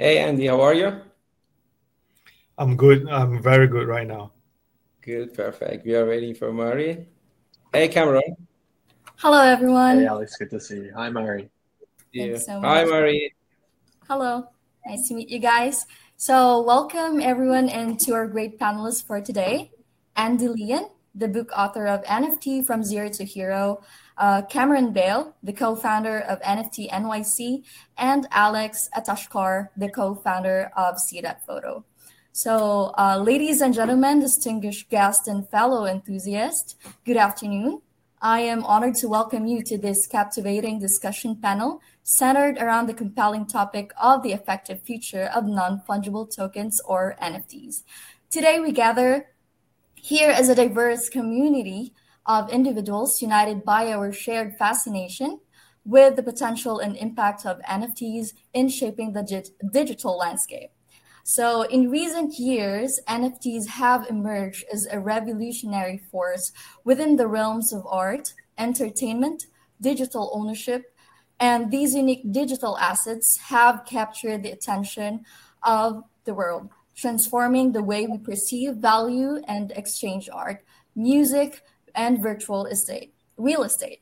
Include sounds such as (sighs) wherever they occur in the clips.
Hey, Andy, how are you? I'm good. I'm very good right now. Good, perfect. We are waiting for Murray. Hey, Cameron. Hello, everyone. Hey, Alex. Good to see you. Hi, Murray. Thanks so much. Hi, Murray. Hello. Nice to meet you guys. So, welcome everyone and to our great panelists for today. Anndy Lian, the book author of NFT from Zero to Hero, uh, Cameron Bale, the co founder of NFT NYC, and Alex Atashkar, the co founder of See That Photo. So, uh, ladies and gentlemen, distinguished guests and fellow enthusiasts, good afternoon. I am honored to welcome you to this captivating discussion panel centered around the compelling topic of the effective future of non fungible tokens or NFTs. Today, we gather here as a diverse community of individuals united by our shared fascination with the potential and impact of NFTs in shaping the dig- digital landscape. So, in recent years, NFTs have emerged as a revolutionary force within the realms of art, entertainment, digital ownership, and these unique digital assets have captured the attention of the world, transforming the way we perceive value and exchange art, music, and virtual estate, real estate.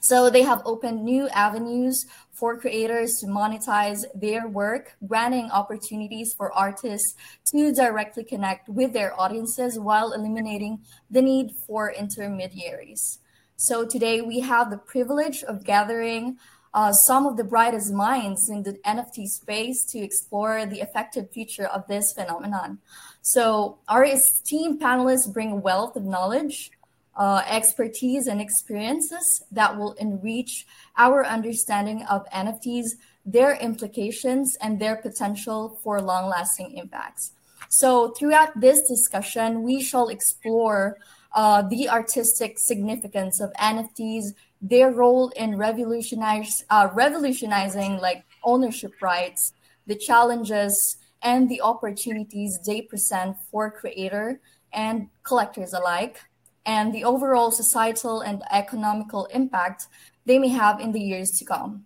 So they have opened new avenues for creators to monetize their work, granting opportunities for artists to directly connect with their audiences while eliminating the need for intermediaries. So today we have the privilege of gathering uh, some of the brightest minds in the NFT space to explore the effective future of this phenomenon. So our esteemed panelists bring a wealth of knowledge, uh, expertise and experiences that will enrich our understanding of NFTs, their implications, and their potential for long lasting impacts. So, throughout this discussion, we shall explore uh, the artistic significance of NFTs, their role in revolutionize, uh, revolutionizing like ownership rights, the challenges and the opportunities they present for creator and collectors alike and the overall societal and economical impact they may have in the years to come.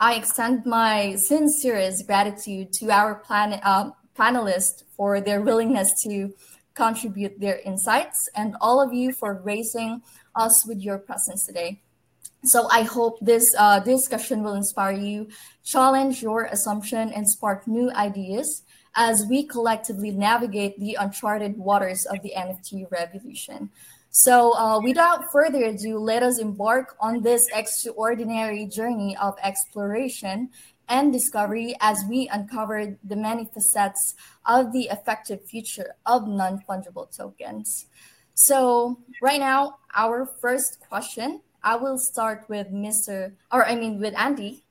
I extend my sincerest gratitude to our plan- uh, panelists for their willingness to contribute their insights and all of you for gracing us with your presence today. So I hope this uh, discussion will inspire you, challenge your assumption, and spark new ideas as we collectively navigate the uncharted waters of the NFT revolution. So, uh, without further ado, let us embark on this extraordinary journey of exploration and discovery as we uncover the many facets of the effective future of non fungible tokens. So, right now, our first question I will start with Mr. or I mean, with Andy.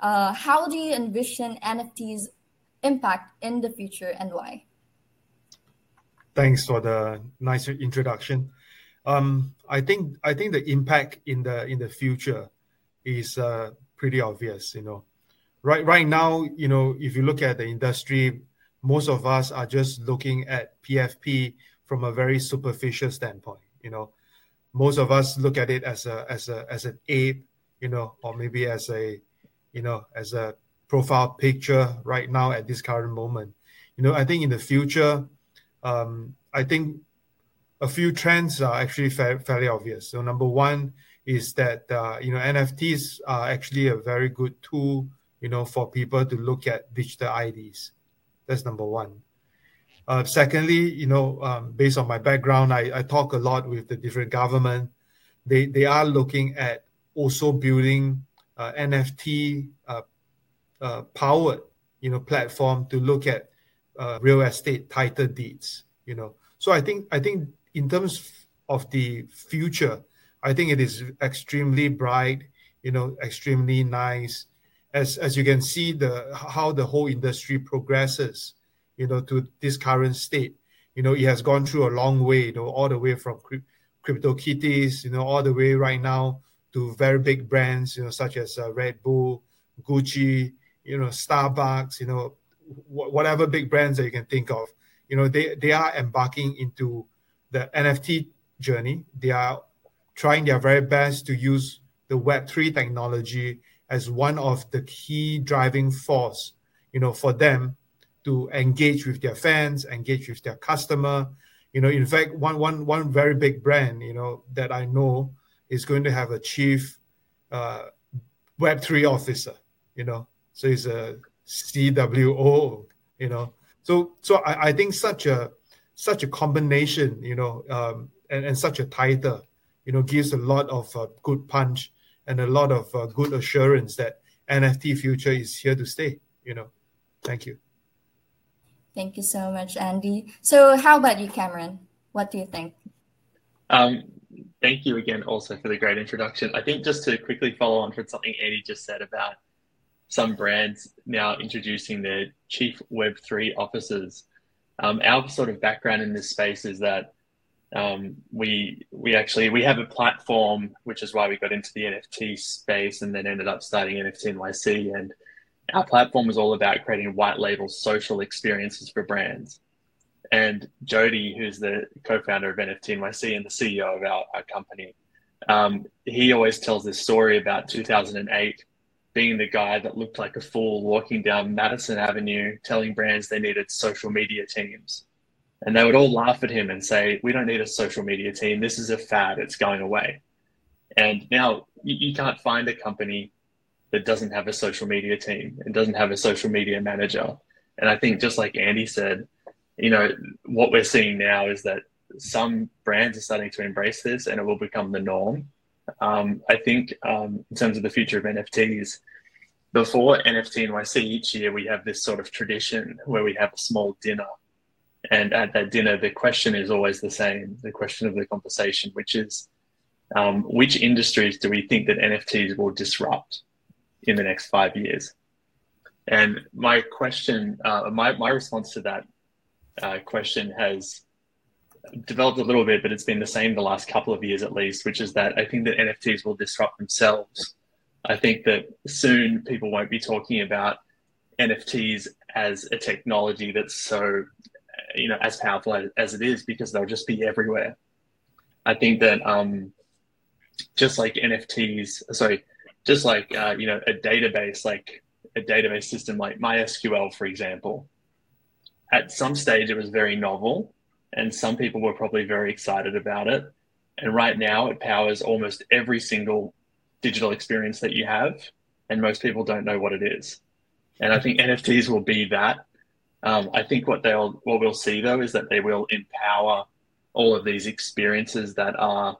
Uh, how do you envision NFTs impact in the future and why? Thanks for the nice introduction. Um, I think I think the impact in the in the future is uh, pretty obvious. You know, right right now, you know, if you look at the industry, most of us are just looking at PFP from a very superficial standpoint. You know, most of us look at it as a as a as an aid, you know, or maybe as a, you know, as a profile picture right now at this current moment. You know, I think in the future, um, I think a few trends are actually fa- fairly obvious. So number one is that uh, you know NFTs are actually a very good tool, you know, for people to look at digital IDs. That's number one. Uh, secondly, you know, um, based on my background, I, I talk a lot with the different government. They they are looking at also building uh, NFT uh, uh, powered, you know, platform to look at uh, real estate title deeds. You know, so I think I think in terms of the future, I think it is extremely bright, you know, extremely nice. As as you can see the how the whole industry progresses, you know, to this current state. You know, it has gone through a long way, you know, all the way from CryptoKitties, you know, all the way right now to very big brands, you know, such as uh, Red Bull, Gucci, you know, Starbucks, you know, wh- whatever big brands that you can think of. You know, they they are embarking into the NFT journey. They are trying their very best to use the Web3 technology as one of the key driving force, you know, for them to engage with their fans, engage with their customer. You know, in fact, one one one very big brand, you know, that I know is going to have a chief uh, Web three officer. You know, so he's a CWO. You know, so so I, I think such a such a combination, you know, um, and, and such a title, you know, gives a lot of uh, good punch and a lot of uh, good assurance that NFT future is here to stay. You know, thank you. Thank you so much, Andy. So, how about you, Cameron? What do you think? Um, thank you again, also for the great introduction. I think just to quickly follow on from something Andy just said about some brands now introducing their chief Web3 officers. Um, our sort of background in this space is that um, we we actually we have a platform, which is why we got into the NFT space and then ended up starting NFT NYC. And our platform is all about creating white label social experiences for brands. And Jodee, who's the co-founder of NFT NYC and the CEO of our, our company, um, he always tells this story about 2008 being the guy that looked like a fool walking down Madison Avenue telling brands they needed social media teams. And they would all laugh at him and say, We don't need a social media team. This is a fad. It's going away. And now you, you can't find a company that doesn't have a social media team and doesn't have a social media manager. And I think, just like Andy said, you know, what we're seeing now is that some brands are starting to embrace this and it will become the norm. Um, I think um, in terms of the future of NFTs, before NFT NYC each year we have this sort of tradition where we have a small dinner, and at that dinner the question is always the same: the question of the conversation, which is um, which industries do we think that NFTs will disrupt in the next five years? And my question, uh, my my response to that uh, question has developed a little bit, but it's been the same the last couple of years at least, which is that I think that NFTs will disrupt themselves. I think that soon people won't be talking about NFTs as a technology that's so, you know, as powerful as, it is because they'll just be everywhere. I think that um, just like NFTs, sorry, just like uh, you know a database, like a database system like MySQL, for example, at some stage it was very novel and some people were probably very excited about it. And right now, it powers almost every single digital experience that you have, and most people don't know what it is. And I think NFTs will be that. Um, I think what they'll what we'll see though is that they will empower all of these experiences that are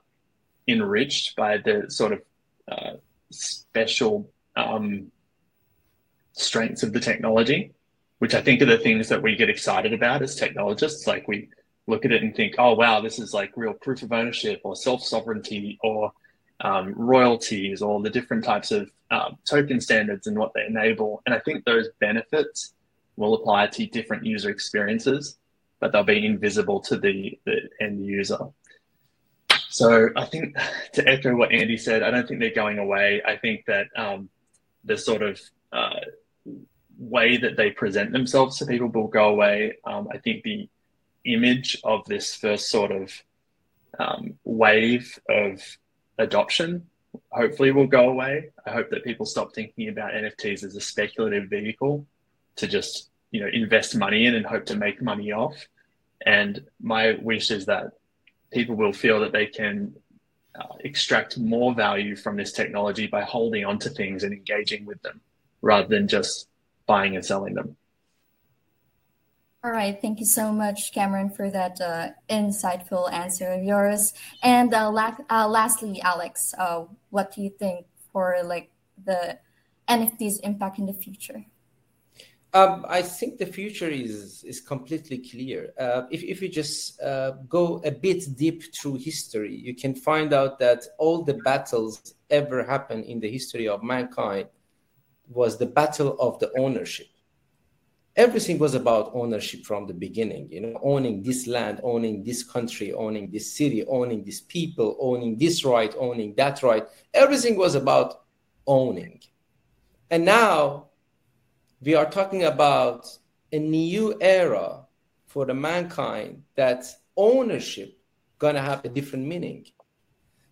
enriched by the sort of uh, special um, strengths of the technology, which I think are the things that we get excited about as technologists. Like we look at it and think, oh, wow, this is like real proof of ownership or self sovereignty or um, royalties or the different types of um, token standards and what they enable. And I think those benefits will apply to different user experiences, but they'll be invisible to the, the end user. So I think (sighs) to echo what Andy said, I don't think they're going away. I think that um, the sort of uh, way that they present themselves to people will go away. Um, I think the image of this first sort of um, wave of adoption hopefully will go away. I hope that people stop thinking about NFTs as a speculative vehicle to just you know invest money in and hope to make money off. And my wish is that people will feel that they can uh, extract more value from this technology by holding on to things and engaging with them rather than just buying and selling them. All right, thank you so much, Cameron, for that uh, insightful answer of yours. And uh, la- uh, lastly, Alex, uh, what do you think for like the NFT's impact in the future? Um, I think the future is is completely clear. Uh, if if you just uh, go a bit deep through history, you can find out that all the battles ever happened in the history of mankind was the battle of the ownership. Everything was about ownership from the beginning you know owning this land owning this country owning this city owning these people owning this right owning that right. Everything was about owning. And now we are talking about a new era for the mankind that ownership gonna have a different meaning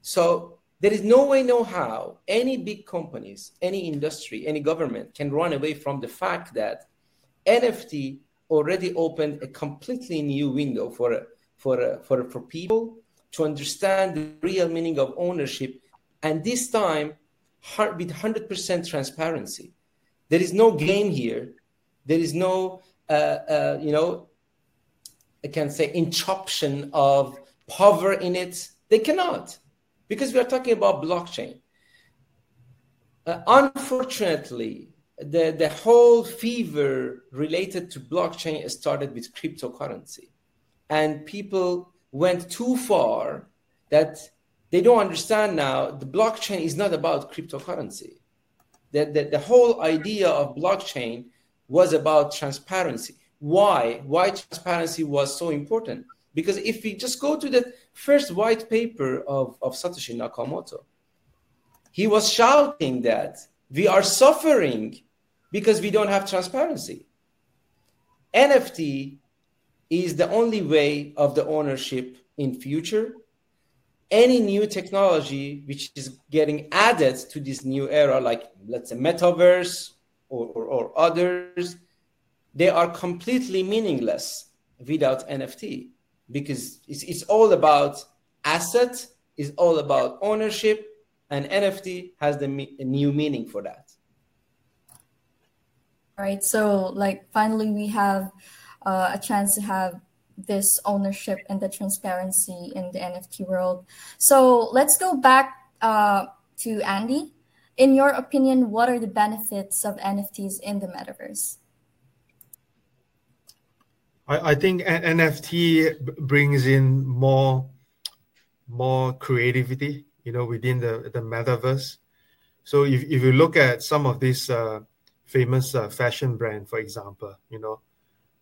so there is no way no how any big companies any industry any government can run away from the fact that NFT already opened a completely new window for for for for people to understand the real meaning of ownership, and this time with 100% transparency. There is no game here. There is no, uh, uh, you know, I can say interruption of power in it. They cannot, because we are talking about blockchain. Uh, unfortunately, the, the whole fever related to blockchain started with cryptocurrency. And people went too far that they don't understand now the blockchain is not about cryptocurrency. The, the, the whole idea of blockchain was about transparency. Why? Why transparency was so important? Because if we just go to the first white paper of, of Satoshi Nakamoto, he was shouting that we are suffering because we don't have transparency. NFT is the only way of the ownership in future. Any new technology which is getting added to this new era, like let's say metaverse or, or, or others, they are completely meaningless without NFT because it's, it's all about asset, it's all about ownership, and NFT has the me- new meaning for that. Right. So, like, finally, we have uh, a chance to have this ownership and the transparency in the NFT world. So, let's go back uh, to Andy. In your opinion, what are the benefits of NFTs in the metaverse? I, I think NFT brings in more more creativity, you know, within the the metaverse. So if, if you look at some of these uh, famous uh, fashion brand, for example, you know,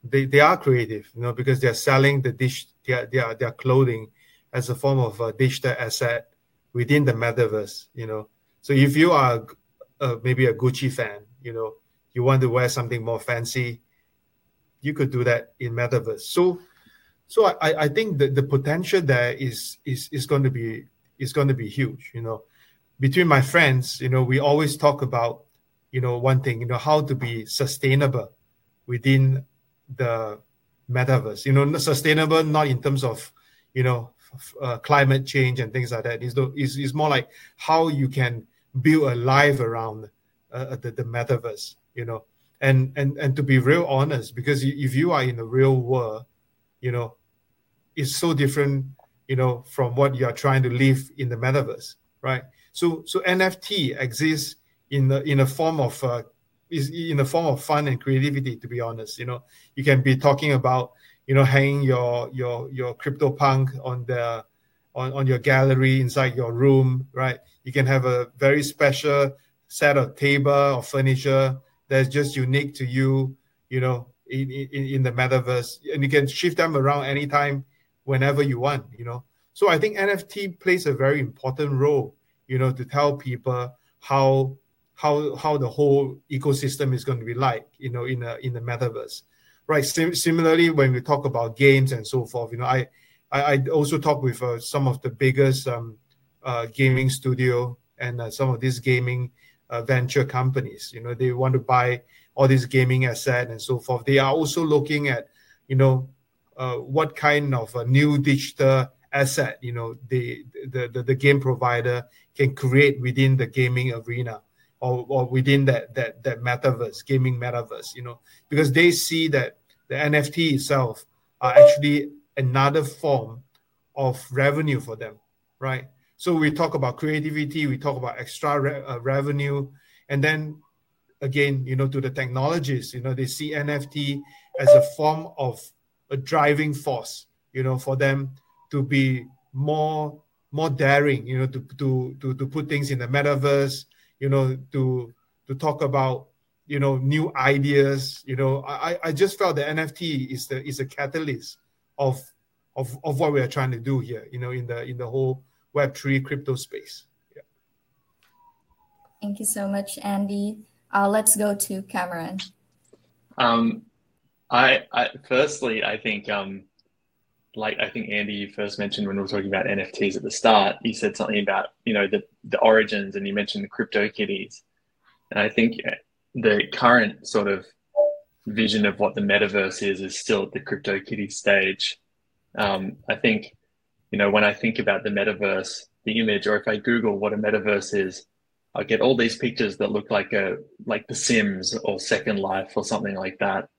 they, they are creative, you know, because they're selling the dish their, their their clothing as a form of a digital asset within the metaverse, you know. So if you are uh, maybe a Gucci fan, you know, you want to wear something more fancy, you could do that in metaverse. So so I, I think that the potential there is is is going to be is going to be huge, you know. Between my friends, you know, we always talk about you know one thing you know how to be sustainable within the metaverse you know sustainable not in terms of you know uh, climate change and things like that. Is is is more like how you can build a life around uh, the, the metaverse you know. And and and to be real honest because if you are in the real world you know it's so different you know from what you are trying to live in the metaverse right? So so nft exists in the in a form of uh, is in the form of fun and creativity to be honest you know. You can be talking about you know hanging your your your CryptoPunk on the on, on your gallery inside your room right? You can have a very special set of table or furniture that's just unique to you you know in, in, in the metaverse. And you can shift them around anytime whenever you want you know. So i think nft plays a very important role you know to tell people how how how the whole ecosystem is going to be like, you know, in a in the metaverse, right? Sim- similarly, when we talk about games and so forth, you know, I I, I also talk with uh, some of the biggest um, uh, gaming studio and uh, some of these gaming uh, venture companies. You know, they want to buy all these gaming asset and so forth. They are also looking at, you know, uh, what kind of a new digital asset, you know, the, the the the game provider can create within the gaming arena or, or within that that that metaverse, gaming metaverse, you know, because they see that the NFT itself are actually another form of revenue for them, right? So we talk about creativity, we talk about extra re- uh, revenue, and then again, you know, to the technologies, you know, they see NFT as a form of a driving force, you know, for them to be more more daring, you know, to to to, to put things in the metaverse, you know, to to talk about you know new ideas. You know, I I just felt the NFT is the is a catalyst of of of what we are trying to do here. You know, in the in the whole Web three crypto space. Yeah. Thank you so much, Andy. Uh, let's go to Cameron. Um, I, I firstly, I think um, like I think Andy you first mentioned when we were talking about NFTs at the start, you said something about you know the the origins, and you mentioned the CryptoKitties, and I think the current sort of vision of what the metaverse is is still at the crypto CryptoKitty stage. Um, I think, you know, when I think about the metaverse, the image, or if I Google what a metaverse is, I get all these pictures that look like a like The Sims or Second Life or something like that.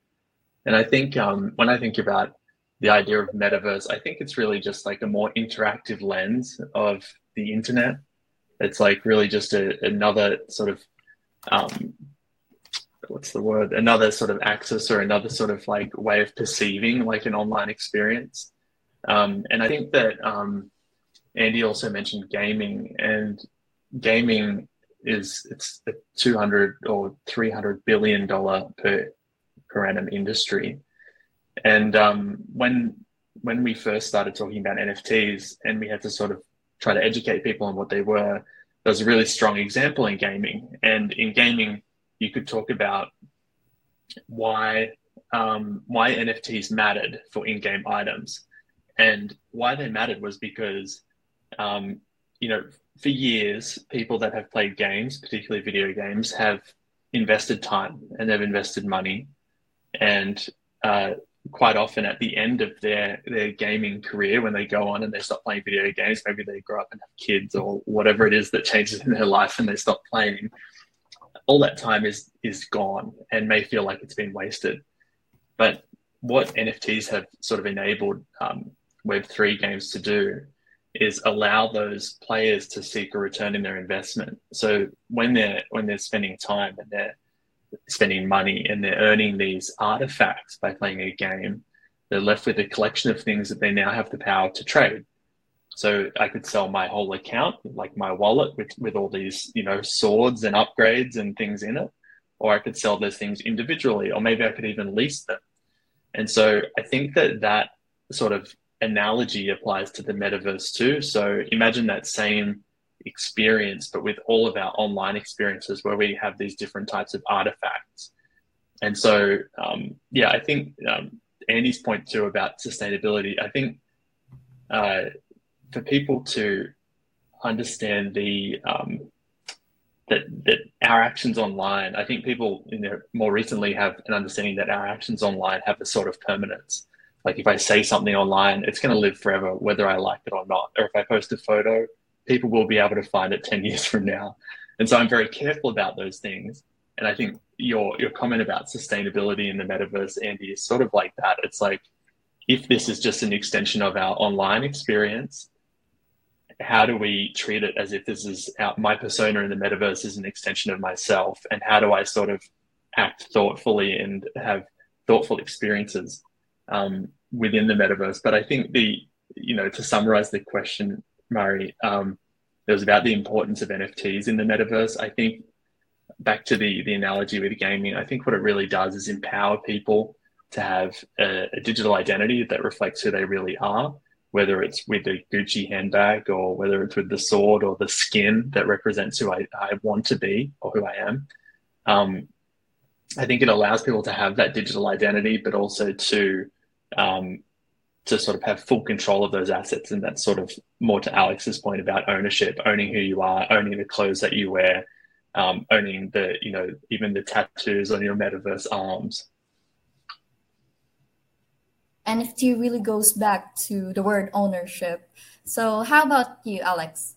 And I think um, when I think about the idea of metaverse, I think it's really just like a more interactive lens of the internet. It's like really just a, another sort of um, what's the word? Another sort of access or another sort of like way of perceiving like an online experience. Um, and I think that um, Andy also mentioned gaming, and gaming is it's a 200 or 300 billion dollar per per annum industry. And um, when when we first started talking about NFTs, and we had to sort of try to educate people on what they were, there was a really strong example in gaming. And in gaming, you could talk about why um, why NFTs mattered for in-game items, and why they mattered was because um, you know for years, people that have played games, particularly video games, have invested time and they've invested money. And uh, quite often at the end of their, their gaming career, when they go on and they stop playing video games, maybe they grow up and have kids or whatever it is that changes in their life and they stop playing, all that time is, is gone and may feel like it's been wasted. But what NFTs have sort of enabled um, Web3 games to do is allow those players to seek a return in their investment. So when they're when they're spending time and they're spending money and they're earning these artifacts by playing a game, they're left with a collection of things that they now have the power to trade. So I could sell my whole account, like my wallet with, with all these, you know, swords and upgrades and things in it. Or I could sell those things individually, or maybe I could even lease them. And so I think that that sort of analogy applies to the metaverse too. So imagine that same experience, but with all of our online experiences where we have these different types of artifacts. And so, um, yeah, I think um, Andy's point too about sustainability, I think uh, for people to understand the um, that that our actions online, I think people you know more recently have an understanding that our actions online have a sort of permanence like if I say something online, it's going to live forever, whether I like it or not. Or if I post a photo, people will be able to find it 10 years from now. And so I'm very careful about those things. And I think your your comment about sustainability in the metaverse, Andy, is sort of like that. It's like if this is just an extension of our online experience, how do we treat it as if this is our, my persona in the metaverse is an extension of myself? And how do I sort of act thoughtfully and have thoughtful experiences? um, within the metaverse. But I think the, you know, to summarize the question, Murray, um, it was about the importance of NFTs in the metaverse. I think back to the the analogy with gaming, I think what it really does is empower people to have a, a digital identity that reflects who they really are, whether it's with a Gucci handbag or whether it's with the sword or the skin that represents who I, I want to be or who I am. Um, I think it allows people to have that digital identity, but also to um, to sort of have full control of those assets. And that's sort of more to Alex's point about ownership, owning who you are, owning the clothes that you wear, um, owning the, you know, even the tattoos on your metaverse arms. NFT really goes back to the word ownership. So, how about you, Alex?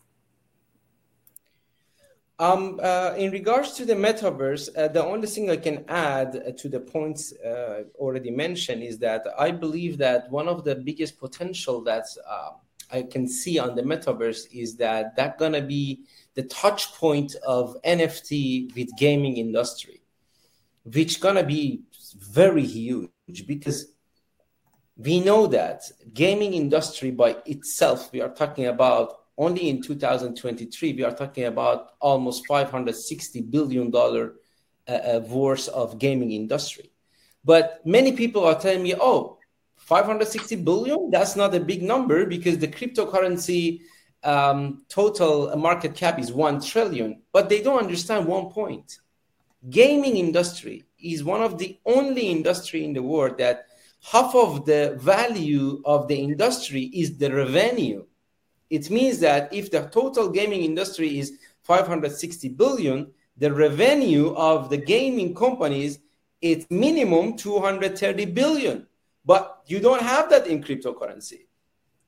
Um, uh, in regards to the metaverse, uh, the only thing I can add to the points uh, already mentioned is that I believe that one of the biggest potential that uh, I can see on the metaverse is that that's gonna be the touch point of NFT with gaming industry, which gonna be very huge because we know that gaming industry by itself, we are talking about only in 2023, we are talking about almost 560 billion dollar uh, uh, worth of gaming industry. But many people are telling me, "Oh, 560 billion? That's not a big number because the cryptocurrency um, total market cap is one trillion." But they don't understand one point: gaming industry is one of the only industry in the world that half of the value of the industry is the revenue it means that if the total gaming industry is 560 billion, the revenue of the gaming companies is minimum 230 billion. But you don't have that in cryptocurrency.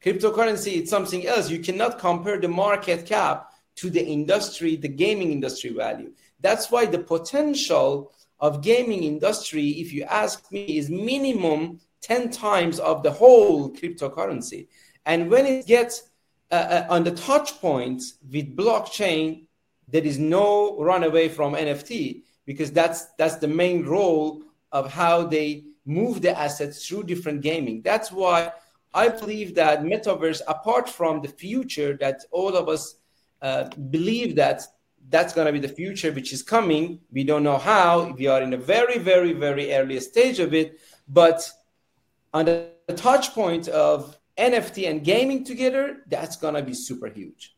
Cryptocurrency is something else. You cannot compare the market cap to the industry, the gaming industry value. That's why the potential of gaming industry, if you ask me, is minimum 10 times of the whole cryptocurrency. And when it gets uh, uh, on the touch point with blockchain, there is no runaway from NFT because that's that's the main role of how they move the assets through different gaming. That's why I believe that metaverse, apart from the future that all of us uh, believe that that's going to be the future which is coming, we don't know how. We are in a very, very, very early stage of it, but on the touch point of NFT and gaming together, that's going to be super huge.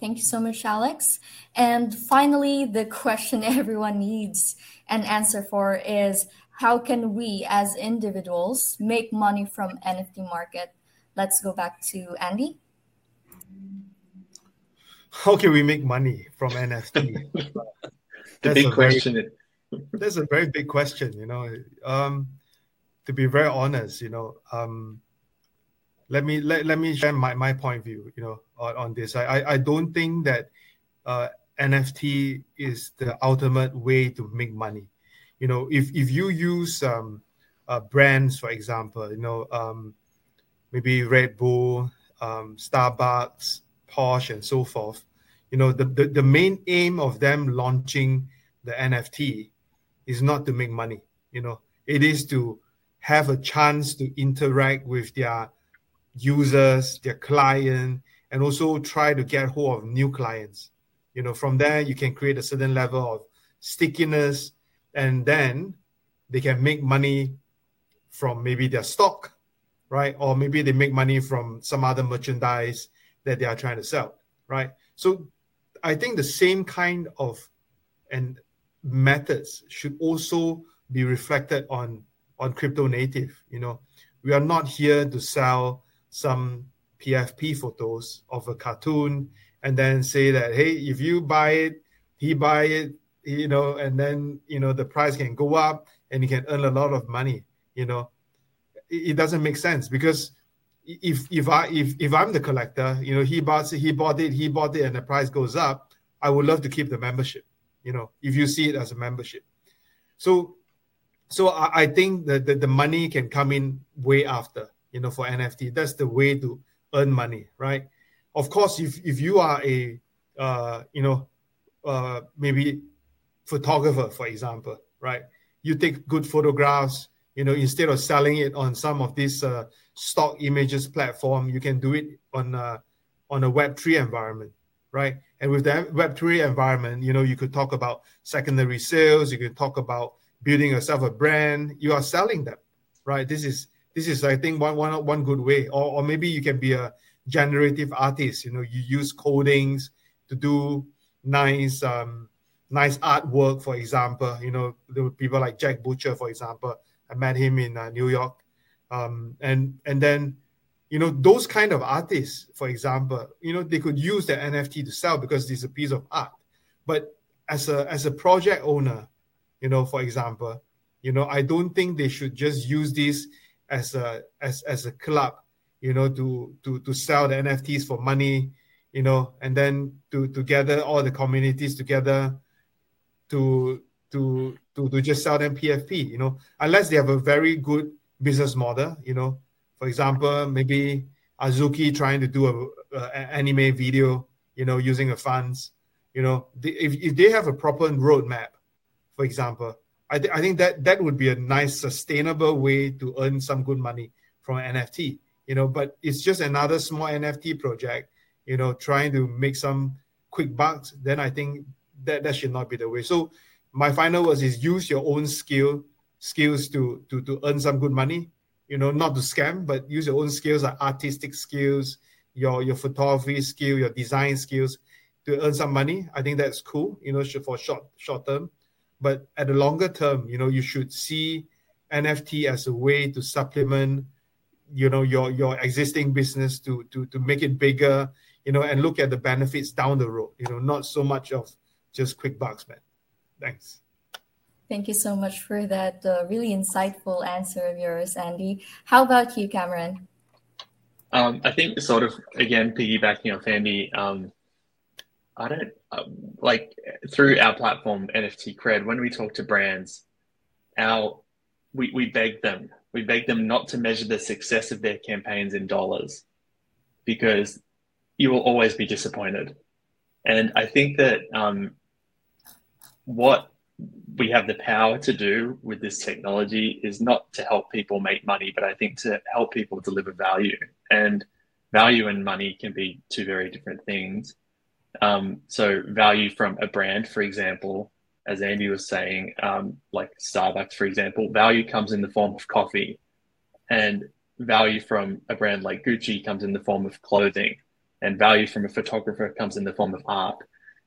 Thank you so much, Alex. And finally, the question (laughs) everyone needs an answer for is how can we as individuals make money from NFT market? Let's go back to Andy. How can we make money from NFT? (laughs) the big question. Very, that's a very big question, you know. Um, to be very honest, you know, um, let me let, let me share my, my point of view, you know, on, on this. I, I I don't think that uh, NFT is the ultimate way to make money. You know, if if you use um, uh, brands, for example, you know, um, maybe Red Bull, um, Starbucks, Porsche, and so forth. You know, the, the, the main aim of them launching the NFT is not to make money. You know, it is to have a chance to interact with their users, their client, and also try to get hold of new clients. You know, from there you can create a certain level of stickiness, and then they can make money from maybe their stock, right? Or maybe they make money from some other merchandise that they are trying to sell, right? So I think the same kind of and methods should also be reflected on on crypto native. You know, we are not here to sell some PFP photos of a cartoon and then say that hey, if you buy it, he buy it, you know, and then you know the price can go up and you can earn a lot of money. You know, it, it doesn't make sense because if if I if if I'm the collector, you know, he bought he bought it, he bought it, and the price goes up, I would love to keep the membership. You know, if you see it as a membership. So so I, I think that the, the money can come in way after, you know, for NFT. That's the way to earn money, right? Of course, if if you are a uh, you know, uh, maybe photographer, for example, right? You take good photographs, you know, instead of selling it on some of these uh, stock images platform, you can do it on a, on a Web3 environment, right? And with that Web3 environment, you know, you could talk about secondary sales, you could talk about building yourself a brand, you are selling them, right? This is this is I think one one one good way. Or or maybe you can be a generative artist. You know, you use codings to do nice um, nice artwork. For example, you know, there were people like Jack Butcher, for example. I met him in uh, New York, um, and and then you know those kind of artists, for example, you know they could use the NFT to sell because it's a piece of art. But as a as a project owner, you know, for example, you know, I don't think they should just use this as a as as a club, you know, to to to sell the NFTs for money, you know, and then to to gather all the communities together to to to to just sell them PFP, you know, unless they have a very good business model, you know. For example, maybe Azuki trying to do a, a anime video, you know, using the funds, you know, if, if they have a proper roadmap, for example, I, th- I think that that would be a nice sustainable way to earn some good money from an NFT. You know, but it's just another small NFT project. You know, trying to make some quick bucks. Then I think that that should not be the way. So my final words is use your own skill skills to to to earn some good money. You know, not to scam, but use your own skills like artistic skills, your your photography skill, your design skills to earn some money. I think that's cool. You know, for short short term but at the longer term, you know, you should see NFT as a way to supplement, you know, your your existing business to to to make it bigger, you know, and look at the benefits down the road. You know, not so much of just quick bucks, man. Thanks. Thank you so much for that uh, really insightful answer of yours, Andy. How about you, Cameron? Um, I think sort of again piggybacking off Andy. Um, I don't uh, like through our platform NFT Cred when we talk to brands, our we we beg them we beg them not to measure the success of their campaigns in dollars because you will always be disappointed. And I think that um, what we have the power to do with this technology is not to help people make money, but I think to help people deliver value. And value and money can be two very different things. Um, so, value from a brand, for example, as Andy was saying, um, like Starbucks, for example, value comes in the form of coffee, and value from a brand like Gucci comes in the form of clothing, and value from a photographer comes in the form of art.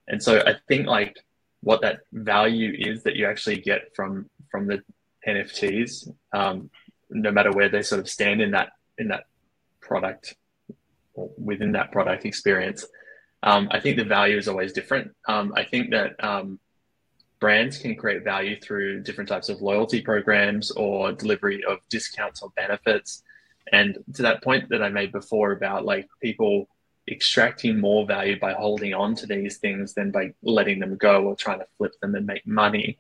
And so, I think like what that value is that you actually get from from the NFTs, um, no matter where they sort of stand in that in that product or within that product experience. Um, I think the value is always different. Um, I think that um, brands can create value through different types of loyalty programs or delivery of discounts or benefits. And to that point that I made before about like people extracting more value by holding on to these things than by letting them go or trying to flip them and make money.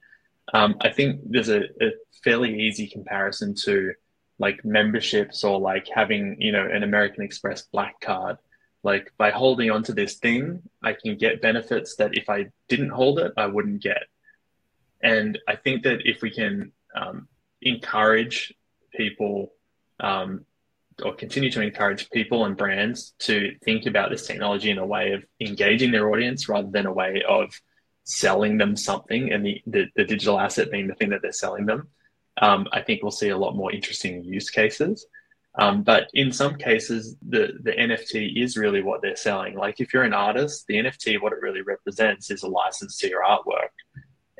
Um, I think there's a, a, fairly easy comparison to like memberships or like having, you know, an American Express black card. Like by holding on to this thing, I can get benefits that if I didn't hold it, I wouldn't get. And I think that if we can um, encourage people um, or continue to encourage people and brands to think about this technology in a way of engaging their audience rather than a way of selling them something and the, the, the digital asset being the thing that they're selling them, um, I think we'll see a lot more interesting use cases. Um, but in some cases, the, the NFT is really what they're selling. Like if you're an artist, the NFT, what it really represents is a license to your artwork.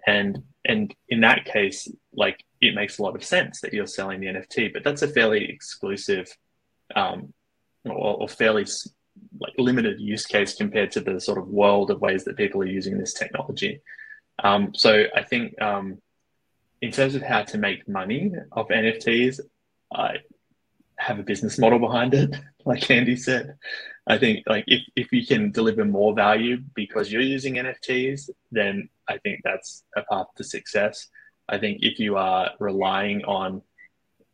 And and in that case, like it makes a lot of sense that you're selling the NFT, but that's a fairly exclusive um, or, or, fairly like limited use case compared to the sort of world of ways that people are using this technology. Um, so I think um, in terms of how to make money off NFTs, I have a business model behind it, (laughs) like Andy said. I think like if, if you can deliver more value because you're using NFTs, then I think that's a path to success. I think if you are relying on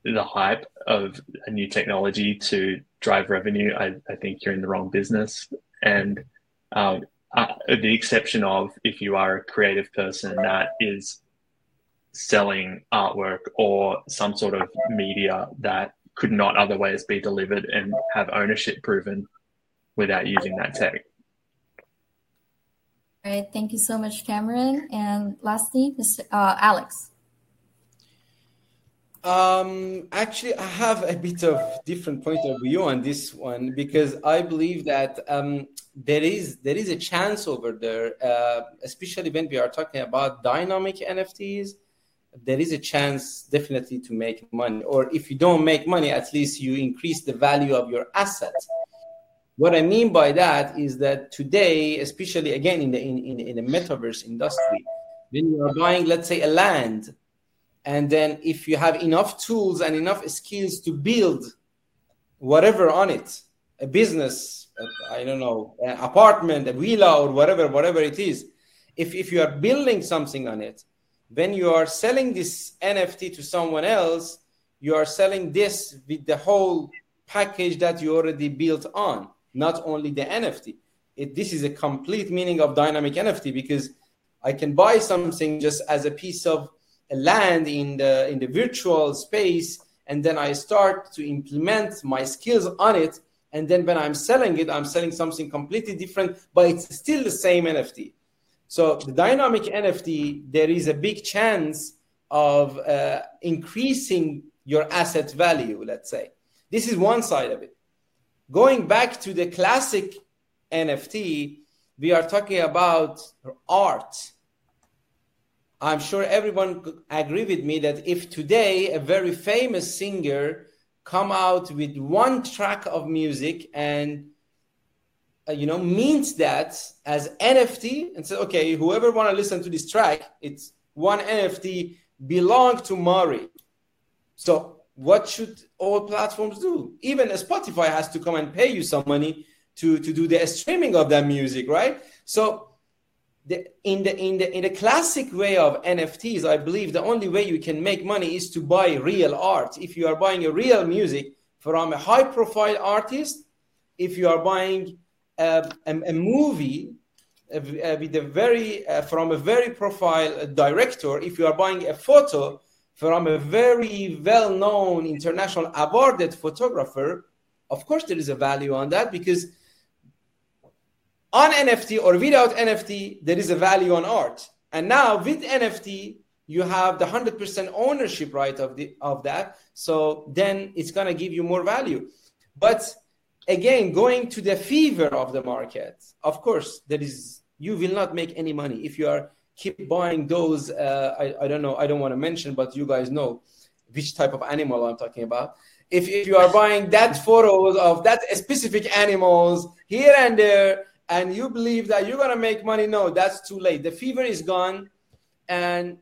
the hype of a new technology to drive revenue, I, I think you're in the wrong business. And um, uh, the exception of if you are a creative person that is selling artwork or some sort of media that could not otherwise be delivered and have ownership proven without using that tech. All right, thank you so much, Cameron. And lastly, uh, Alex. Um, actually, I have a bit of different point of view on this one because I believe that um, there is there is a chance over there, uh, especially when we are talking about dynamic NFTs. There is a chance definitely to make money, or if you don't make money, at least you increase the value of your asset. What I mean by that is that today, especially again in the in, in, in the metaverse industry, when you are buying, let's say, a land and then if you have enough tools and enough skills to build whatever on it a business i don't know an apartment a villa or whatever whatever it is if, if you are building something on it when you are selling this nft to someone else you are selling this with the whole package that you already built on not only the nft it, this is a complete meaning of dynamic nft because i can buy something just as a piece of land in the in the virtual space and then i start to implement my skills on it. And then when i'm selling it i'm selling something completely different but it's still the same nft so the dynamic nft there is a big chance of uh, increasing your asset value let's say. This is one side of it. Going back to the classic nft we are talking about art. I'm sure everyone agree with me that if today a very famous singer come out with one track of music and Uh, you know means that as NFT and say, okay, whoever want to listen to this track, it's one NFT belong to Maury. So what should all platforms do? Even Spotify has to come and pay you some money to, to do the streaming of that music, right? So the, in the in the in the classic way of NFTs, I believe the only way you can make money is to buy real art. If you are buying a real music from a high profile artist, if you are buying a, a, movie uh, with a very uh, from a very profile director, if you are buying a photo from a very well known international awarded photographer, of course there is a value on that because on NFT or without NFT, there is a value on art. And now with NFT, you have the 100% ownership right of the of that. So then it's going to give you more value. But again, going to the fever of the market, of course, there is you will not make any money if you are keep buying those. Uh, I, I don't know, I don't want to mention, but you guys know which type of animal I'm talking about. If, if you are buying that photos of that specific animals here and there and you believe that you're going to make money, no, that's too late. The fever is gone, and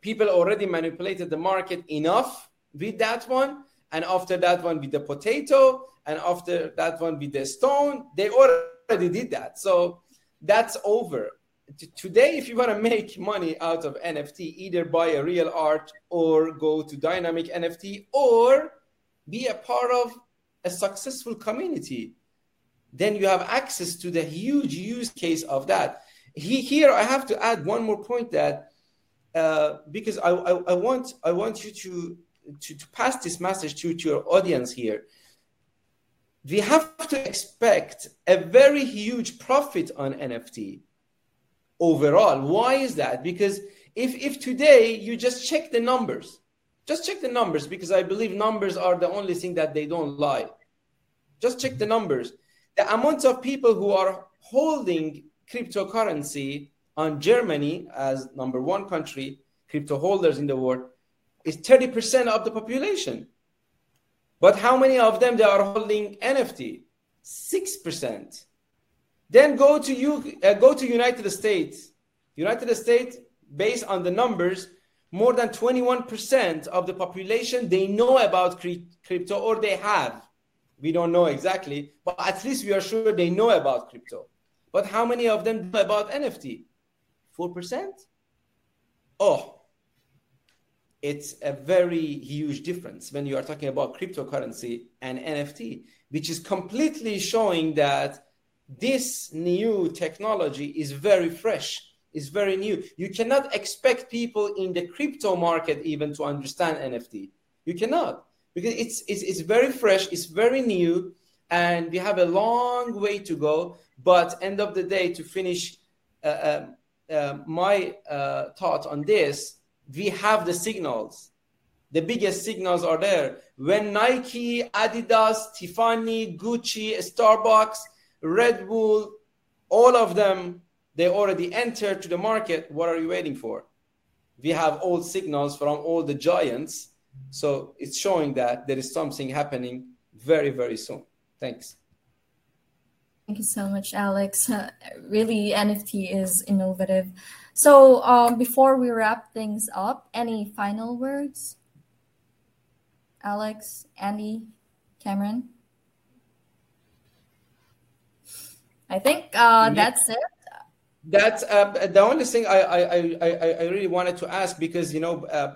people already manipulated the market enough with that one. And after that one, with the potato, and after that one, with the stone, they already did that. So that's over. Today, if you want to make money out of NFT, either buy a real art or go to dynamic NFT or be a part of a successful community then you have access to the huge use case of that. He, here, I have to add one more point that uh, because I, I, I, want I want you to, to, to pass this message to, to your audience here. We have to expect a very huge profit on NFT overall. Why is that? Because if if today you just check the numbers, just check the numbers because I believe numbers are the only thing that they don't lie. Just check the numbers the amount of people who are holding cryptocurrency on Germany as number one country, crypto holders in the world, is 30% of the population. But how many of them they are holding NFT? 6%. Then go to you uh, go to United States. United States, based on the numbers, more than 21% of the population they know about crypto or they have. We don't know exactly, but at least we are sure they know about crypto. But how many of them know about NFT? 4%? Oh, it's a very huge difference when you are talking about cryptocurrency and NFT, which is completely showing that this new technology is very fresh, is very new. You cannot expect people in the crypto market even to understand NFT. You cannot because it's, it's, it's very fresh, it's very new, and we have a long way to go. But end of the day, to finish uh, uh, uh, my uh, thought on this, we have the signals. The biggest signals are there. When Nike, Adidas, Tiffany, Gucci, Starbucks, Red Bull, all of them, they already entered to the market. What are you waiting for? We have all signals from all the giants so it's showing that there is something happening very, very soon. Thanks. Thank you so much, Alex. Uh, really, NFT is innovative. So, um, before we wrap things up, any final words? Alex, Anndy, Cameron? I think uh, that's it. That's uh, the only thing I, I, I, I really wanted to ask because, you know, uh,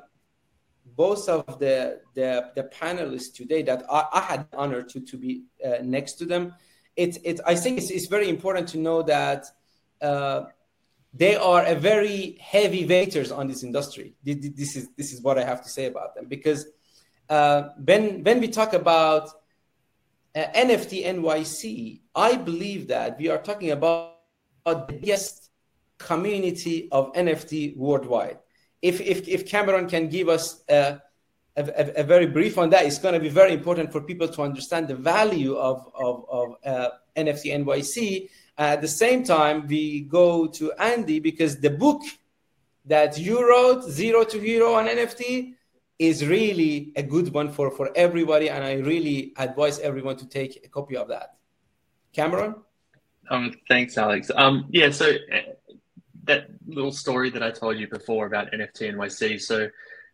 both of the, the, the panelists today that I, I, had the honor to, to be uh, next to them, it, it, I think it's, it's very important to know that uh, they are a very heavy waiters on this industry. This is, this is what I have to say about them because uh, when, when we talk about uh, NFT NYC, I believe that we are talking about the biggest community of NFT worldwide if, if, if Cameron can give us a, a, a, very brief on that, it's going to be very important for people to understand the value of, of, of uh, NFT NYC. At the same time, we go to Anndy because the book that you wrote, Zero to Hero on NFT, is really a good one for, for everybody. And I really advise everyone to take a copy of that. Cameron? Um, thanks, Alex. Um, yeah, so that little story that I told you before about NFT NYC. So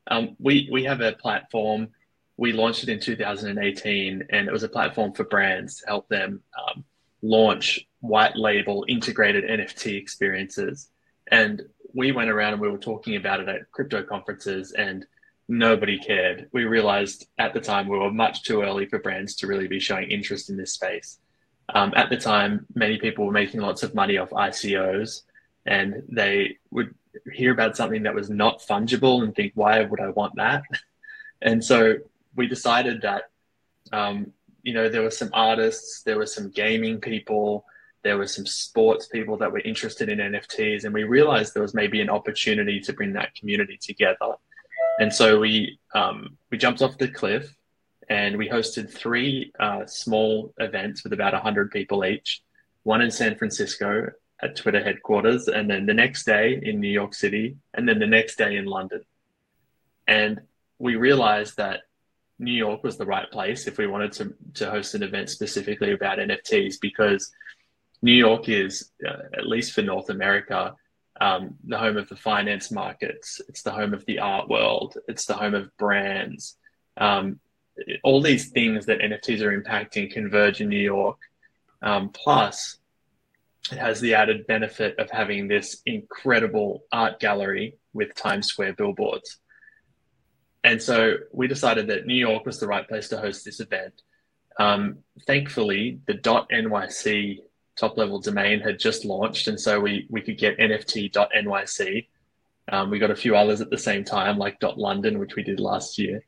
um, we we have a platform. We launched it in 2018, and it was a platform for brands to help them um, launch white label integrated NFT experiences. And we went around and we were talking about it at crypto conferences, and nobody cared. We realized at the time we were much too early for brands to really be showing interest in this space. Um, at the time, many people were making lots of money off ICOs, and they would hear about something that was not fungible and think, why would I want that? (laughs) And so we decided that, um, you know, there were some artists, there were some gaming people, there were some sports people that were interested in NFTs, and we realized there was maybe an opportunity to bring that community together. And so we um, we jumped off the cliff, and we hosted three uh, small events with about hundred people each. One in San Francisco, at Twitter headquarters, and then the next day in New York City, and then the next day in London. And we realized that New York was the right place if we wanted to, to host an event specifically about NFTs because New York is, uh, at least for North America, um, the home of the finance markets. It's the home of the art world. It's the home of brands. Um, all these things that NFTs are impacting converge in New York. Um, plus, it has the added benefit of having this incredible art gallery with Times Square billboards. And so we decided that New York was the right place to host this event. Um, thankfully, the .nyc top level domain had just launched, and so we we could get NFT.nyc. Um, we got a few others at the same time, like .london, which we did last year.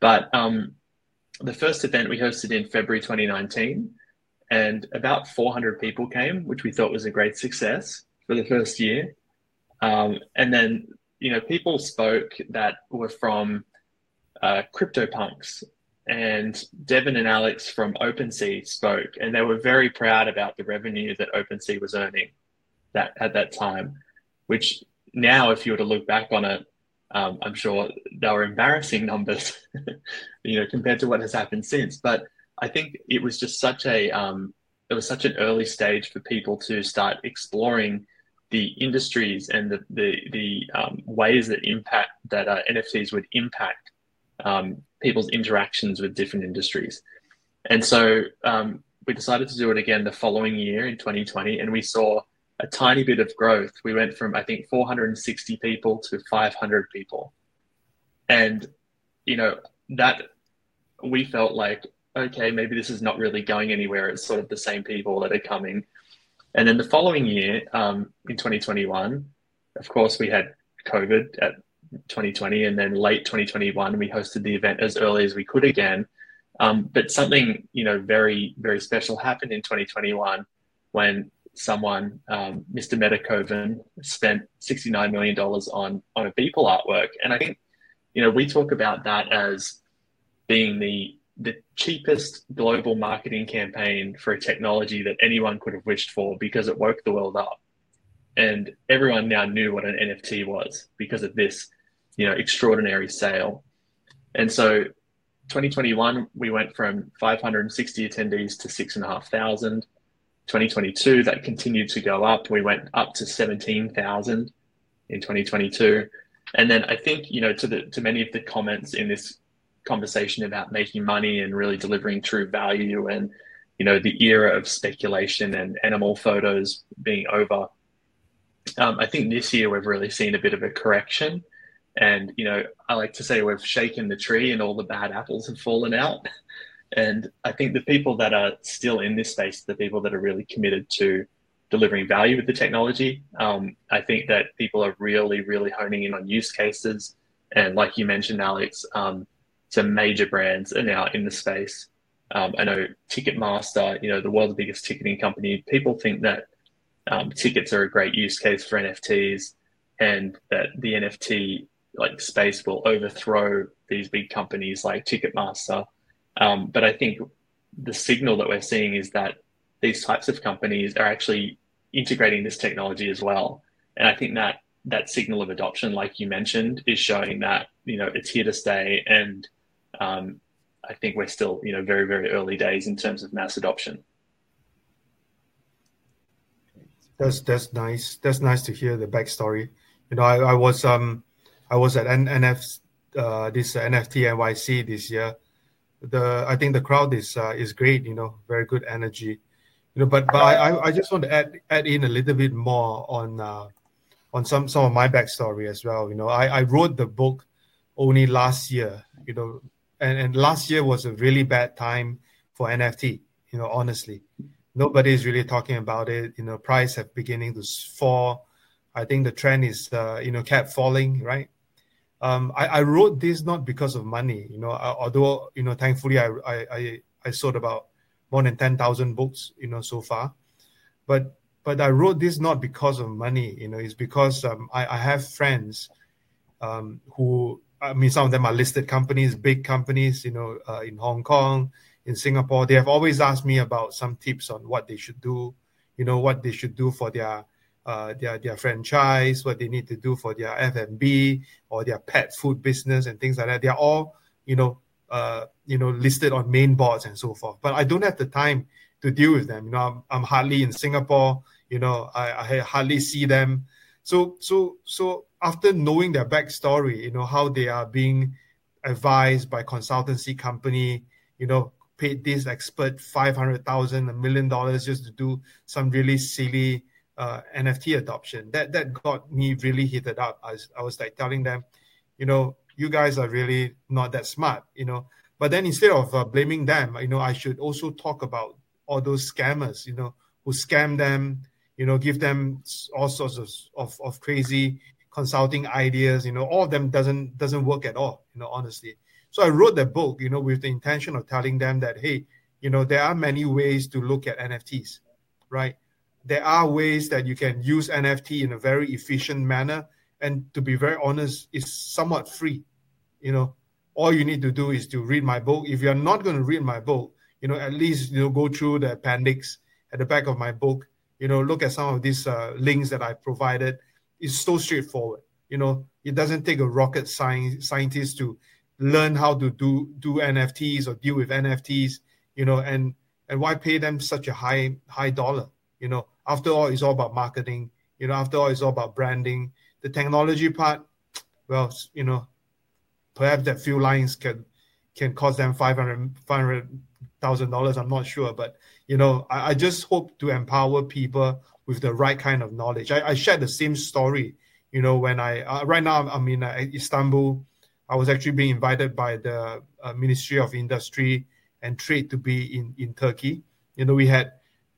But um, the first event we hosted in February 2019 and about 400 people came, which we thought was a great success for the first year. Um, and then, you know, people spoke that were from uh, CryptoPunks, and Devin and Alex from OpenSea spoke, and they were very proud about the revenue that OpenSea was earning that at that time. Which now, if you were to look back on it, um, I'm sure they were embarrassing numbers, (laughs) you know, compared to what has happened since. But I think it was just such a um, it was such an early stage for people to start exploring the industries and the the, the um, ways that impact that uh, NFTs would impact um, people's interactions with different industries. And so um, we decided to do it again the following year in 2020, and we saw a tiny bit of growth. We went from I think 460 people to 500 people, and you know that we felt like okay, maybe this is not really going anywhere. It's sort of the same people that are coming. And then the following year, um, in 2021, of course, we had COVID at 2020, and then late 2021, we hosted the event as early as we could again. Um, but something you know very very special happened in 2021 when someone, um, Mr. Metakovan, spent 69 million dollars on on a Beeple artwork, and I think you know we talk about that as being the the cheapest global marketing campaign for a technology that anyone could have wished for because it woke the world up. And everyone now knew what an NFT was because of this, you know, extraordinary sale. And so 2021, we went from 560 attendees to six and a half thousand. 2022, that continued to go up. We went up to 17,000 in 2022. And then I think, you know, to the to many of the comments in this conversation about making money and really delivering true value and you know the era of speculation and animal photos being over um, i think this year we've really seen a bit of a correction and you know i like to say we've shaken the tree and all the bad apples have fallen out and i think the people that are still in this space the people that are really committed to delivering value with the technology um, i think that people are really really honing in on use cases and like you mentioned alex um, some major brands are now in the space. Um, I know Ticketmaster, you know, the world's biggest ticketing company. People think that um, tickets are a great use case for NFTs, and that the NFT like space will overthrow these big companies like Ticketmaster. Um, but I think the signal that we're seeing is that these types of companies are actually integrating this technology as well, and I think that that signal of adoption, like you mentioned, is showing that you know it's here to stay and um, I think we're still, you know, very, very early days in terms of mass adoption. That's that's nice. That's nice to hear the backstory. You know, I, I was um I was at N- uh, this uh, NFT NYC this year. The I think the crowd is uh, is great. You know, very good energy. You know, but but I, I just want to add add in a little bit more on uh, on some some of my backstory as well. You know, I, I wrote the book only last year. You know, and, and last year was a really bad time for NFT. You know, honestly, nobody is really talking about it. You know, price have beginning to fall. I think the trend is uh, you know kept falling, right? Um, I, I wrote this not because of money. You know, although you know, thankfully, I I I, I sold about more than ten thousand books. You know, so far, but but I wrote this not because of money. You know, it's because um, I, I have friends um, who I mean, some of them are listed companies, big companies, you know, uh, in Hong Kong, in Singapore. They have always asked me about some tips on what they should do, you know, what they should do for their uh, their their franchise, what they need to do for their F&B or their pet food business and things like that. They are all, you know, uh, you know, listed on main boards and so forth. But I don't have the time to deal with them. You know, I'm, I'm hardly in Singapore. You know, I, I hardly see them. So so so after knowing their backstory, you know, how they are being advised by consultancy company, you know, paid this expert five hundred thousand, a million dollars just to do some really silly uh, NFT adoption. That that got me really heated up. I was, I was like telling them, you know, you guys are really not that smart, you know. But then instead of uh, blaming them, you know, I should also talk about all those scammers, you know, who scam them, you know, give them all sorts of, of, of crazy consulting ideas you know all of them doesn't doesn't work at all you know honestly so i wrote the book you know with the intention of telling them that hey you know there are many ways to look at nfts right there are ways that you can use nft in a very efficient manner and to be very honest it's somewhat free you know all you need to do is to read my book if you're not going to read my book you know at least you know go through the appendix at the back of my book you know look at some of these uh, links that i provided is so straightforward. You know, it doesn't take a rocket science scientist to learn how to do do NFTs or deal with NFTs. You know, and and why pay them such a high high dollar? You know, after all, it's all about marketing. You know, after all, it's all about branding. The technology part, (tsk) well, you know, perhaps that few lines can can cost them 500 500000 dollars i'm not sure but you know I, I, just hope to empower people with the right kind of knowledge. I, I shared the same story, you know, when I uh, right now I'm in uh, Istanbul. I was actually being invited by the uh, Ministry of Industry and Trade to be in in Turkey. You know, we had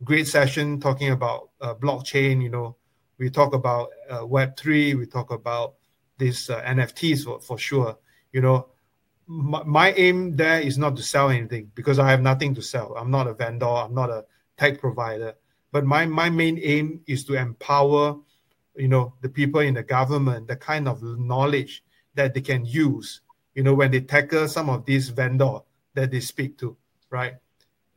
great session talking about uh, blockchain. You know, we talk about uh, Web three. We talk about these uh, NFTs for, for sure. You know, my, my aim there is not to sell anything because I have nothing to sell. I'm not a vendor. I'm not a tech provider. But my, my main aim is to empower, you know, the people in the government, the kind of knowledge that they can use, you know, when they tackle some of these vendor that they speak to, right?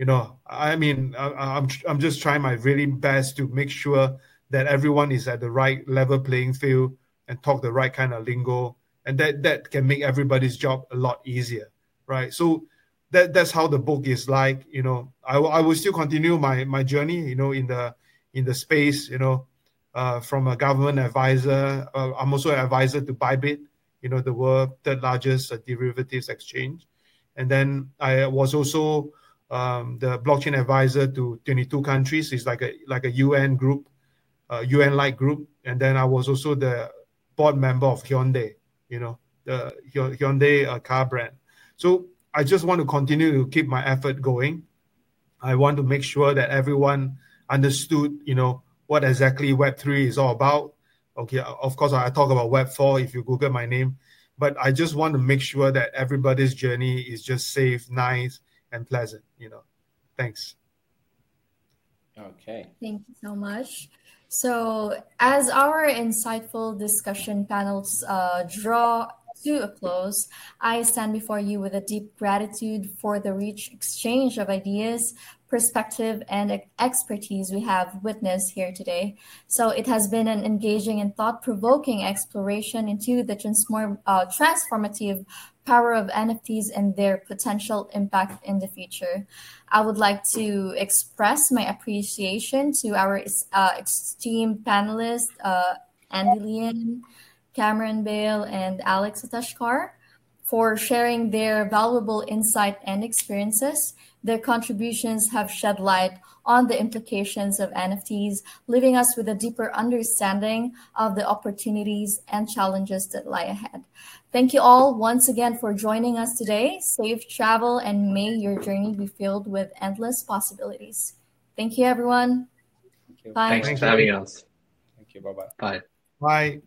You know, I mean, I, I'm I'm just trying my really best to make sure that everyone is at the right level playing field and talk the right kind of lingo, and that that can make everybody's job a lot easier, right? So that that's how the book is like you know. I, I will still continue my my journey you know in the in the space you know uh, from a government advisor uh, i'm also an advisor to bybit you know the world third largest uh, derivatives exchange. And then i was also um, the blockchain advisor to 22 countries it's like a like a un group uh, un like group and then i was also the board member of hyundai you know the hyundai uh, car brand so I just want to continue to keep my effort going. I want to make sure that everyone understood, you know, what exactly Web3 is all about. Okay, of course, I talk about Web4 if you Google my name, but I just want to make sure that everybody's journey is just safe, nice, and pleasant, you know. Thanks. Okay. Thank you so much. So, as our insightful discussion panels uh, draw to a close, I stand before you with a deep gratitude for the rich exchange of ideas, perspective, and expertise we have witnessed here today. So it has been an engaging and thought provoking exploration into the transform, uh, transformative power of NFTs and their potential impact in the future. I would like to express my appreciation to our uh, esteemed panelists, uh, Anndy Lian, Cameron Bale, and Alex Atashkar for sharing their valuable insight and experiences. Their contributions have shed light on the implications of NFTs, leaving us with a deeper understanding of the opportunities and challenges that lie ahead. Thank you all once again for joining us today. Safe travel and may your journey be filled with endless possibilities. Thank you, everyone. Thank you. Bye. Thanks for having us. Thank you. Bye-bye. Bye. Bye.